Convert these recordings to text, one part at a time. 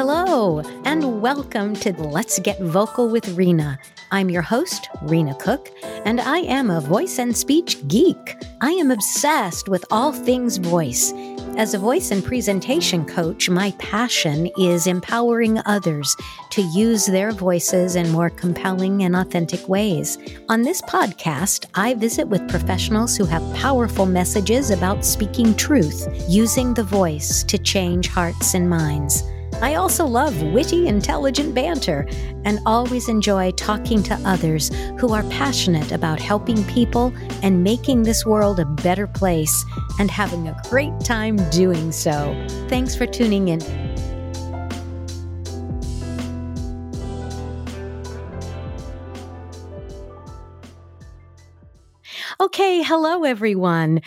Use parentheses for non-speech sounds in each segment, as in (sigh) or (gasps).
Hello, and welcome to Let's Get Vocal with Rena. I'm your host, Rena Cook, and I am a voice and speech geek. I am obsessed with all things voice. As a voice and presentation coach, my passion is empowering others to use their voices in more compelling and authentic ways. On this podcast, I visit with professionals who have powerful messages about speaking truth, using the voice to change hearts and minds. I also love witty, intelligent banter and always enjoy talking to others who are passionate about helping people and making this world a better place and having a great time doing so. Thanks for tuning in. Okay, hello everyone.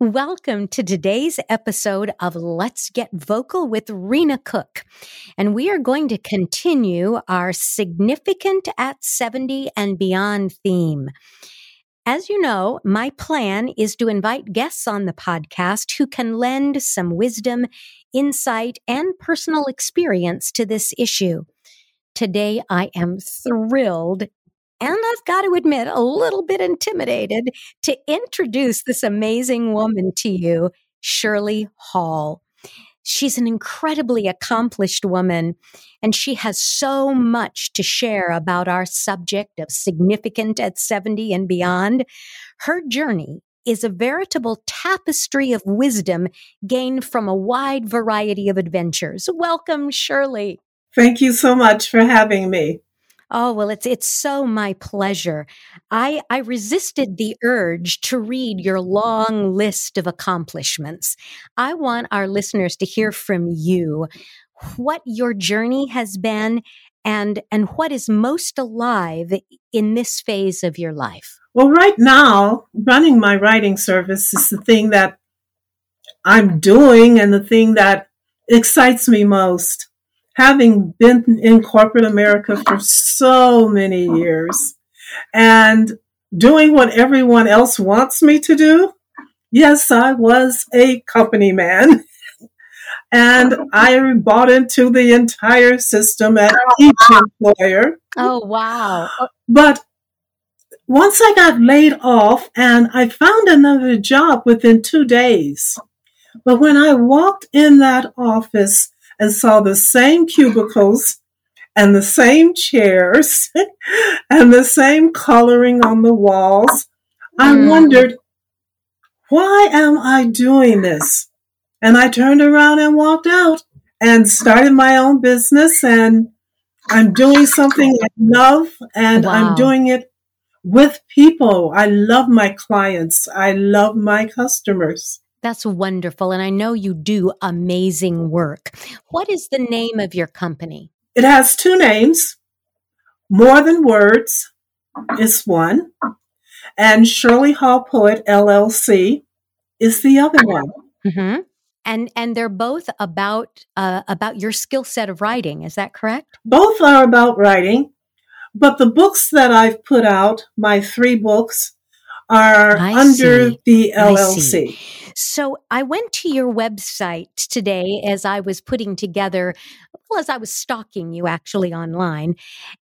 Welcome to today's episode of Let's Get Vocal with Rena Cook. And we are going to continue our significant at 70 and beyond theme. As you know, my plan is to invite guests on the podcast who can lend some wisdom, insight, and personal experience to this issue. Today, I am thrilled and I've got to admit, a little bit intimidated to introduce this amazing woman to you, Shirley Hall. She's an incredibly accomplished woman, and she has so much to share about our subject of significant at 70 and beyond. Her journey is a veritable tapestry of wisdom gained from a wide variety of adventures. Welcome, Shirley. Thank you so much for having me. Oh, well, it's, it's so my pleasure. I, I resisted the urge to read your long list of accomplishments. I want our listeners to hear from you what your journey has been and, and what is most alive in this phase of your life. Well, right now, running my writing service is the thing that I'm doing and the thing that excites me most having been in corporate America for so many years and doing what everyone else wants me to do, yes, I was a company man. (laughs) and I bought into the entire system at oh, each employer. Oh, wow. But once I got laid off and I found another job within two days. But when I walked in that office, and saw the same cubicles and the same chairs (laughs) and the same coloring on the walls. I mm. wondered, why am I doing this? And I turned around and walked out and started my own business and I'm doing something I love and wow. I'm doing it with people. I love my clients. I love my customers. That's wonderful. And I know you do amazing work. What is the name of your company? It has two names More Than Words is one, and Shirley Hall Poet LLC is the other one. Mm-hmm. And and they're both about uh, about your skill set of writing. Is that correct? Both are about writing, but the books that I've put out, my three books, are I under see. the LLC. I so I went to your website today as I was putting together, well, as I was stalking you actually online.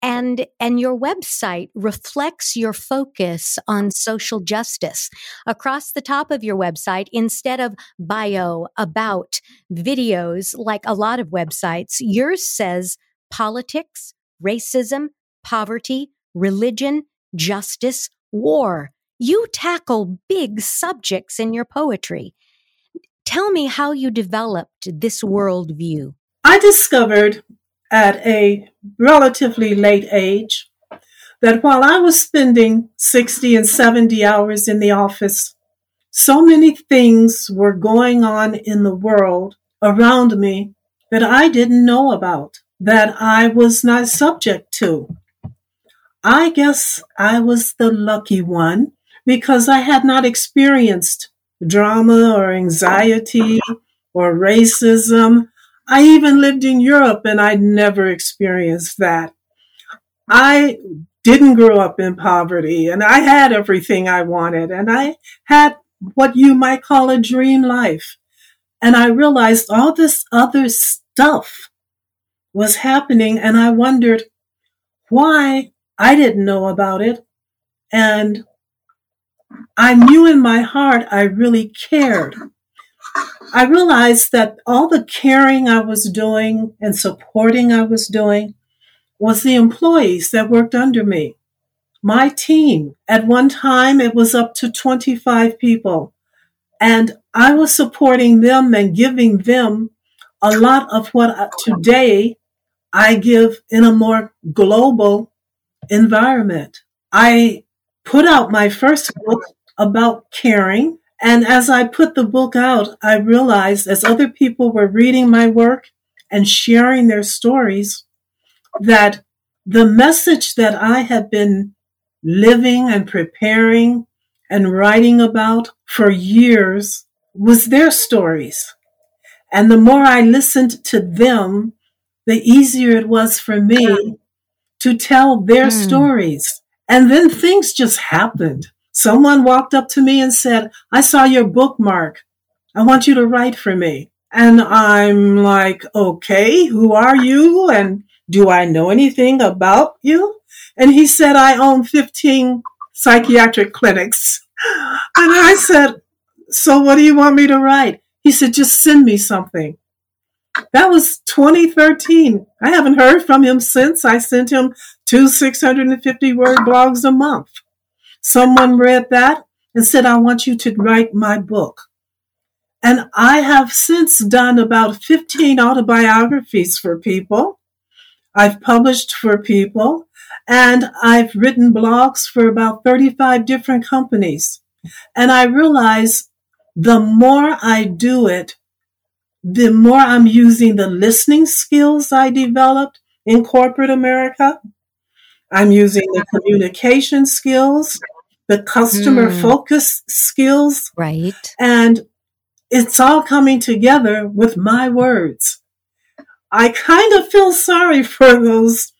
And, and your website reflects your focus on social justice. Across the top of your website, instead of bio, about, videos, like a lot of websites, yours says politics, racism, poverty, religion, justice, war. You tackle big subjects in your poetry. Tell me how you developed this worldview. I discovered at a relatively late age that while I was spending 60 and 70 hours in the office, so many things were going on in the world around me that I didn't know about, that I was not subject to. I guess I was the lucky one because I had not experienced drama or anxiety or racism. I even lived in Europe and I'd never experienced that. I didn't grow up in poverty and I had everything I wanted and I had what you might call a dream life. And I realized all this other stuff was happening and I wondered why I didn't know about it. And I knew in my heart I really cared. I realized that all the caring I was doing and supporting I was doing was the employees that worked under me. My team, at one time, it was up to 25 people. And I was supporting them and giving them a lot of what today I give in a more global environment. I put out my first book about caring. And as I put the book out, I realized as other people were reading my work and sharing their stories, that the message that I had been living and preparing and writing about for years was their stories. And the more I listened to them, the easier it was for me to tell their mm. stories. And then things just happened. Someone walked up to me and said, I saw your bookmark. I want you to write for me. And I'm like, okay, who are you? And do I know anything about you? And he said, I own 15 psychiatric clinics. (gasps) And I said, so what do you want me to write? He said, just send me something. That was 2013. I haven't heard from him since. I sent him two 650 word blogs a month. Someone read that and said, I want you to write my book. And I have since done about 15 autobiographies for people. I've published for people and I've written blogs for about 35 different companies. And I realize the more I do it, the more I'm using the listening skills I developed in corporate America. I'm using the communication skills, the customer mm. focus skills. Right. And it's all coming together with my words. I kind of feel sorry for those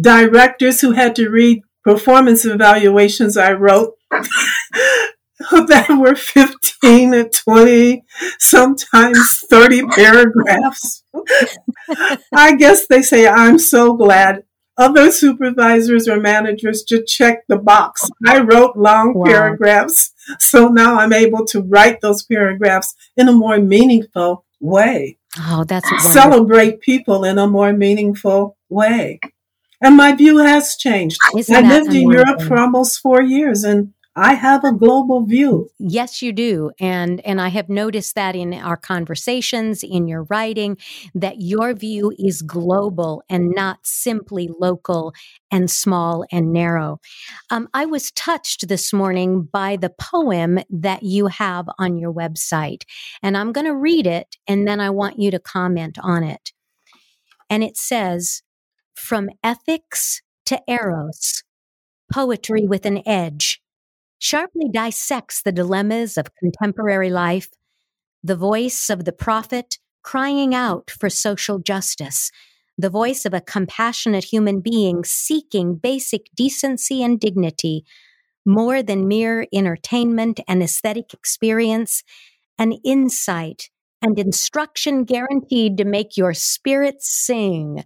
directors who had to read performance evaluations I wrote (laughs) that were 15 and 20, sometimes 30 paragraphs. (laughs) I guess they say, I'm so glad. Other supervisors or managers just check the box. I wrote long wow. paragraphs, so now I'm able to write those paragraphs in a more meaningful way. Oh, that's wonderful. celebrate people in a more meaningful way. And my view has changed. Isn't I lived in Europe for almost four years and I have a global view. Yes, you do. And and I have noticed that in our conversations, in your writing, that your view is global and not simply local and small and narrow. Um, I was touched this morning by the poem that you have on your website. And I'm going to read it and then I want you to comment on it. And it says, From ethics to eros, poetry with an edge sharply dissects the dilemmas of contemporary life, the voice of the prophet crying out for social justice, the voice of a compassionate human being seeking basic decency and dignity, more than mere entertainment and aesthetic experience, an insight and instruction guaranteed to make your spirit sing.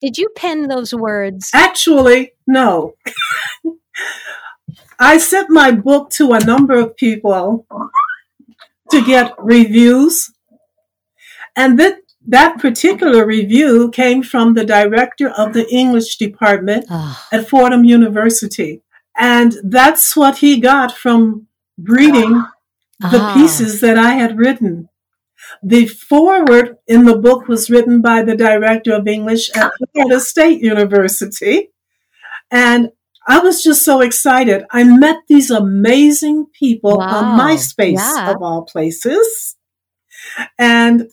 Did you pen those words? Actually, no. (laughs) I sent my book to a number of people to get reviews. And that, that particular review came from the director of the English department oh. at Fordham University. And that's what he got from reading the ah. pieces that I had written. The foreword in the book was written by the director of English at Florida State University. And I was just so excited. I met these amazing people wow. on MySpace yeah. of all places. And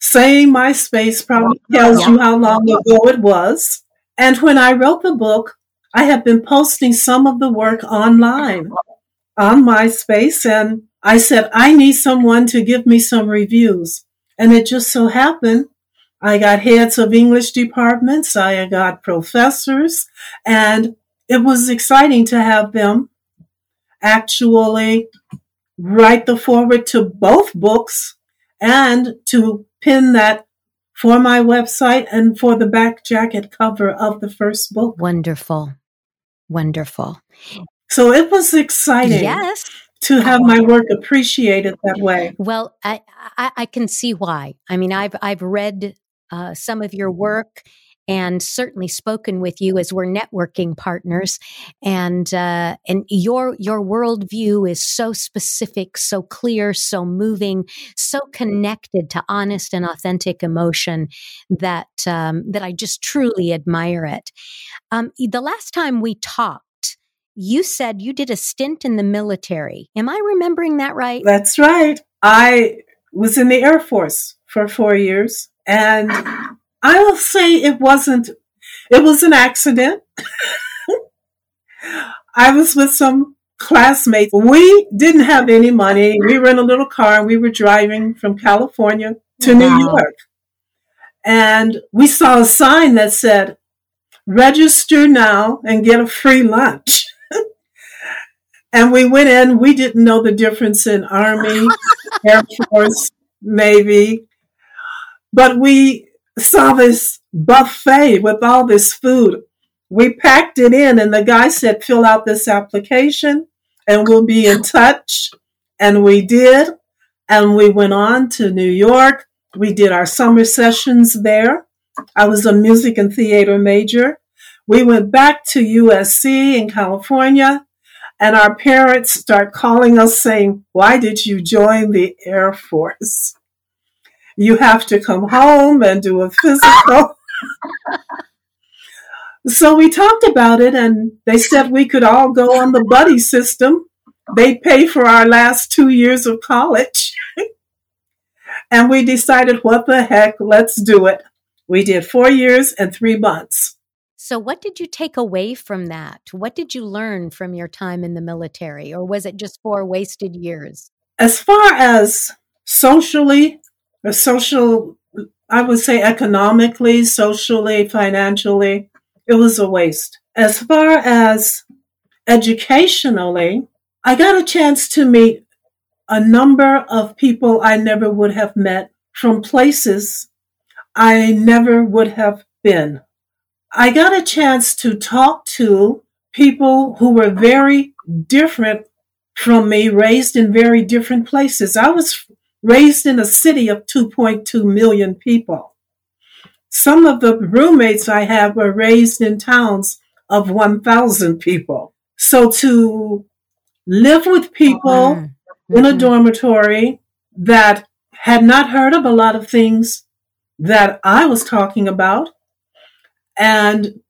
saying MySpace probably tells yeah. you how long ago it was. And when I wrote the book, I have been posting some of the work online on MySpace. And I said, I need someone to give me some reviews. And it just so happened I got heads of English departments, I got professors, and it was exciting to have them actually write the foreword to both books and to pin that for my website and for the back jacket cover of the first book. Wonderful. Wonderful. So it was exciting. Yes. To have my work appreciated that way. Well, I, I, I can see why. I mean, I've I've read uh, some of your work and certainly spoken with you as we're networking partners. And uh, and your your worldview is so specific, so clear, so moving, so connected to honest and authentic emotion that um, that I just truly admire it. Um, the last time we talked, you said you did a stint in the military. Am I remembering that right? That's right. I was in the Air Force for four years. And I will say it wasn't, it was an accident. (laughs) I was with some classmates. We didn't have any money. We were in a little car and we were driving from California to wow. New York. And we saw a sign that said, register now and get a free lunch. (laughs) and we went in. We didn't know the difference in Army, (laughs) Air Force, Navy, but we saw this buffet with all this food. We packed it in, and the guy said, fill out this application and we'll be in touch. And we did. And we went on to New York. We did our summer sessions there. I was a music and theater major. We went back to USC in California, and our parents start calling us saying, Why did you join the Air Force? You have to come home and do a physical. so we talked about it and they said we could all go on the buddy system. They pay for our last two years of college. (laughs) and we decided, what the heck, let's do it. We did four years and three months. So, what did you take away from that? What did you learn from your time in the military, or was it just four wasted years? As far as socially, social, I would say economically, socially, financially, it was a waste. As far as educationally, I got a chance to meet a number of people I never would have met from places I never would have been. I got a chance to talk to people who were very different from me, raised in very different places. I was raised in a city of 2.2 million people. Some of the roommates I have were raised in towns of 1,000 people. So to live with people mm-hmm. in a mm-hmm. dormitory that had not heard of a lot of things that I was talking about and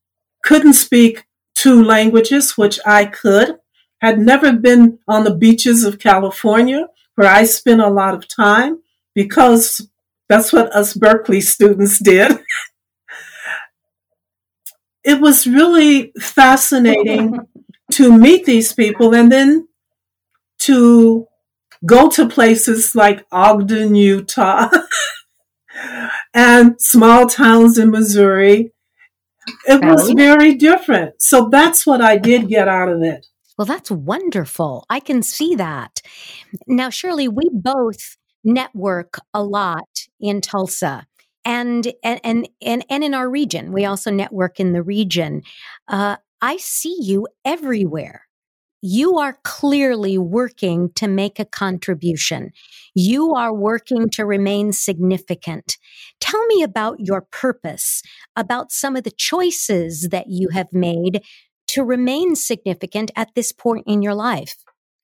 couldn't speak two languages, which I could, had never been on the beaches of California, where I spent a lot of time because that's what us Berkeley students did. (laughs) it was really fascinating (laughs) to meet these people and then to go to places like Ogden, Utah, (laughs) and small towns in Missouri. It was very different. So that's what I did get out of it. Well, that's wonderful. I can see that. Now, Shirley, we both network a lot in Tulsa and and and and, in our region. We also network in the region. Uh, I see you everywhere. You are clearly working to make a contribution. You are working to remain significant. Tell me about your purpose, about some of the choices that you have made to remain significant at this point in your life.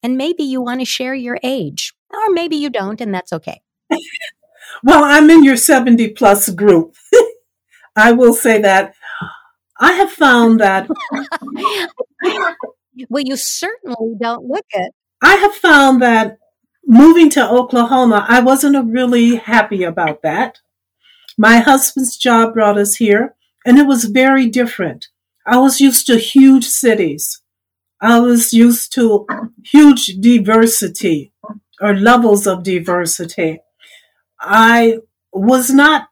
And maybe you want to share your age, or maybe you don't, and that's okay. (laughs) well, I'm in your 70 plus group. (laughs) I will say that. I have found that. (laughs) well, you certainly don't look it. I have found that moving to Oklahoma, I wasn't really happy about that. My husband's job brought us here, and it was very different. I was used to huge cities. I was used to huge diversity or levels of diversity. I was not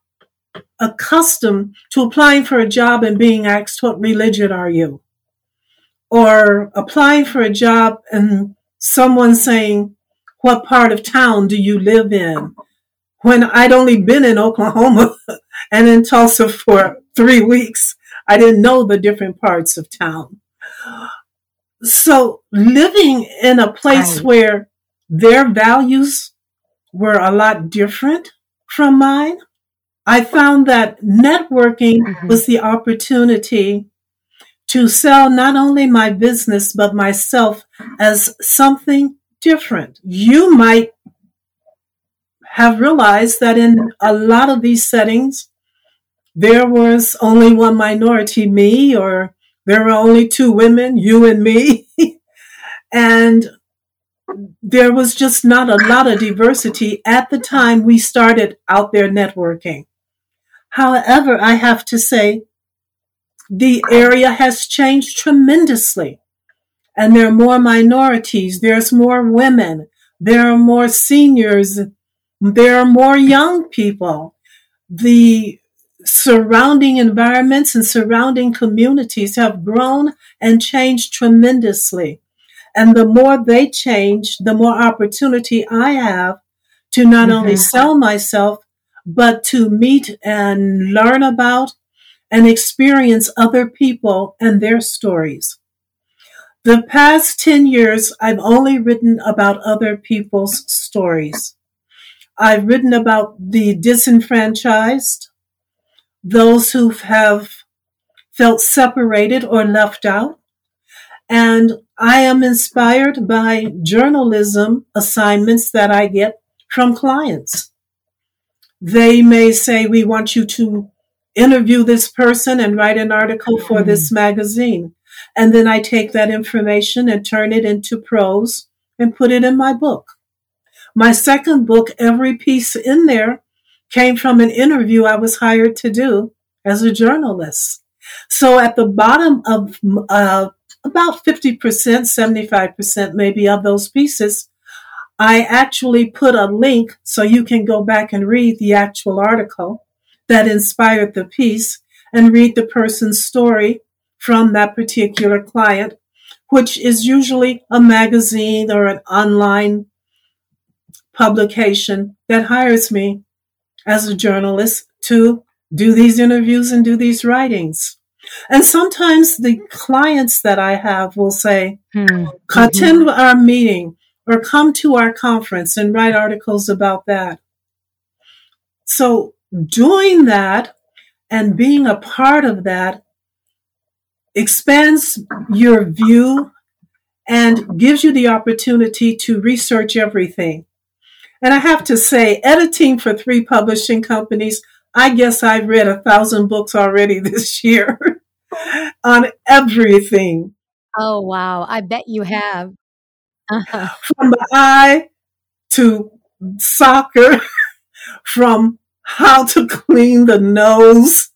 accustomed to applying for a job and being asked, What religion are you? Or applying for a job and someone saying, What part of town do you live in? when I'd only been in Oklahoma (laughs) and in Tulsa for three weeks. I didn't know the different parts of town. So living in a place right. where their values were a lot different from mine, I found that networking mm-hmm. was the opportunity to sell not only my business, but myself as something different. You might have realized that in a lot of these settings, there was only one minority, me, or there were only two women, you and me. (laughs) and there was just not a lot of diversity at the time we started out there networking. However, I have to say, the area has changed tremendously. And there are more minorities, there's more women, there are more seniors there are more young people. The surrounding environments and surrounding communities have grown and changed tremendously. And the more they change, the more opportunity I have to not mm-hmm. only sell myself, but to meet and learn about and experience other people and their stories. The past 10 years, I've only written about other people's stories. I've written about the disenfranchised, those who have felt separated or left out. And I am inspired by journalism assignments that I get from clients. They may say, we want you to interview this person and write an article for this mm-hmm. magazine. And then I take that information and turn it into prose and put it in my book. My second book, every piece in there came from an interview I was hired to do as a journalist. So at the bottom of uh, about 50%, 75% maybe of those pieces, I actually put a link so you can go back and read the actual article that inspired the piece and read the person's story from that particular client, which is usually a magazine or an online publication that hires me as a journalist to do these interviews and do these writings. And sometimes the clients that I have will say, hmm. attend mm-hmm. our meeting or come to our conference and write articles about that. So doing that and being a part of that expands your view and gives you the opportunity to research everything. And I have to say, editing for three publishing companies, I guess I've read a thousand books already (laughs) this year (laughs) on everything. Oh, wow. I bet you have. Uh-huh. From the eye to soccer, (laughs) from how to clean the nose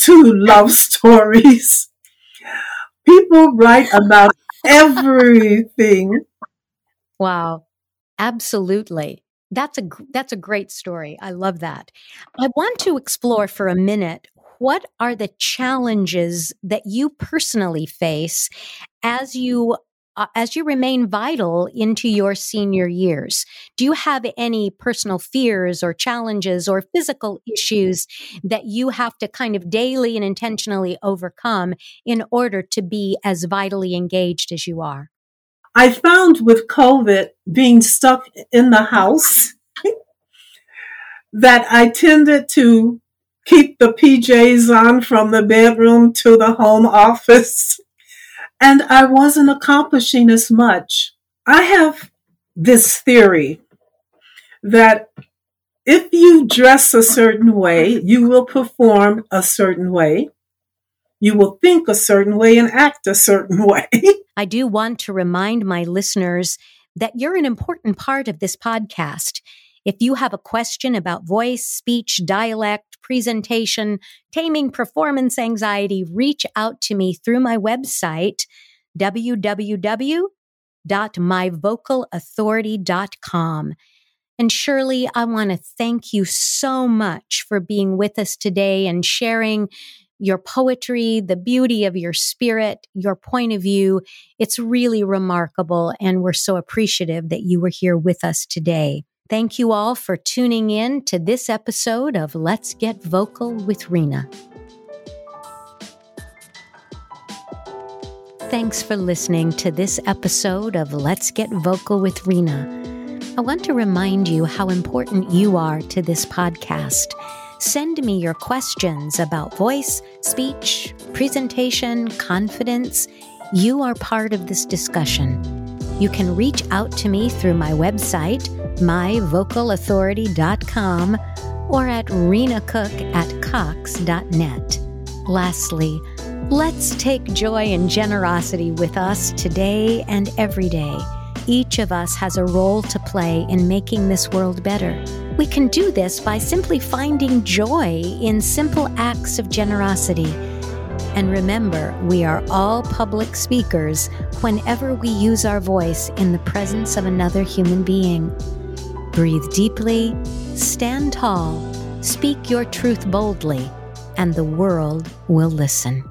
to love stories. People write about everything. Wow. Absolutely. That's a that's a great story. I love that. I want to explore for a minute what are the challenges that you personally face as you uh, as you remain vital into your senior years do you have any personal fears or challenges or physical issues that you have to kind of daily and intentionally overcome in order to be as vitally engaged as you are I found with COVID being stuck in the house (laughs) that I tended to keep the PJs on from the bedroom to the home office. And I wasn't accomplishing as much. I have this theory that if you dress a certain way, you will perform a certain way. You will think a certain way and act a certain (laughs) way. I do want to remind my listeners that you're an important part of this podcast. If you have a question about voice, speech, dialect, presentation, taming performance anxiety, reach out to me through my website, www.myvocalauthority.com. And Shirley, I want to thank you so much for being with us today and sharing your poetry, the beauty of your spirit, your point of view. It's really remarkable. And we're so appreciative that you were here with us today. Thank you all for tuning in to this episode of Let's Get Vocal with Rena. Thanks for listening to this episode of Let's Get Vocal with Rena. I want to remind you how important you are to this podcast. Send me your questions about voice, speech, presentation, confidence. You are part of this discussion. You can reach out to me through my website, myvocalauthority.com, or at renacook at cox.net. Lastly, Let's take joy and generosity with us today and every day. Each of us has a role to play in making this world better. We can do this by simply finding joy in simple acts of generosity. And remember, we are all public speakers whenever we use our voice in the presence of another human being. Breathe deeply, stand tall, speak your truth boldly, and the world will listen.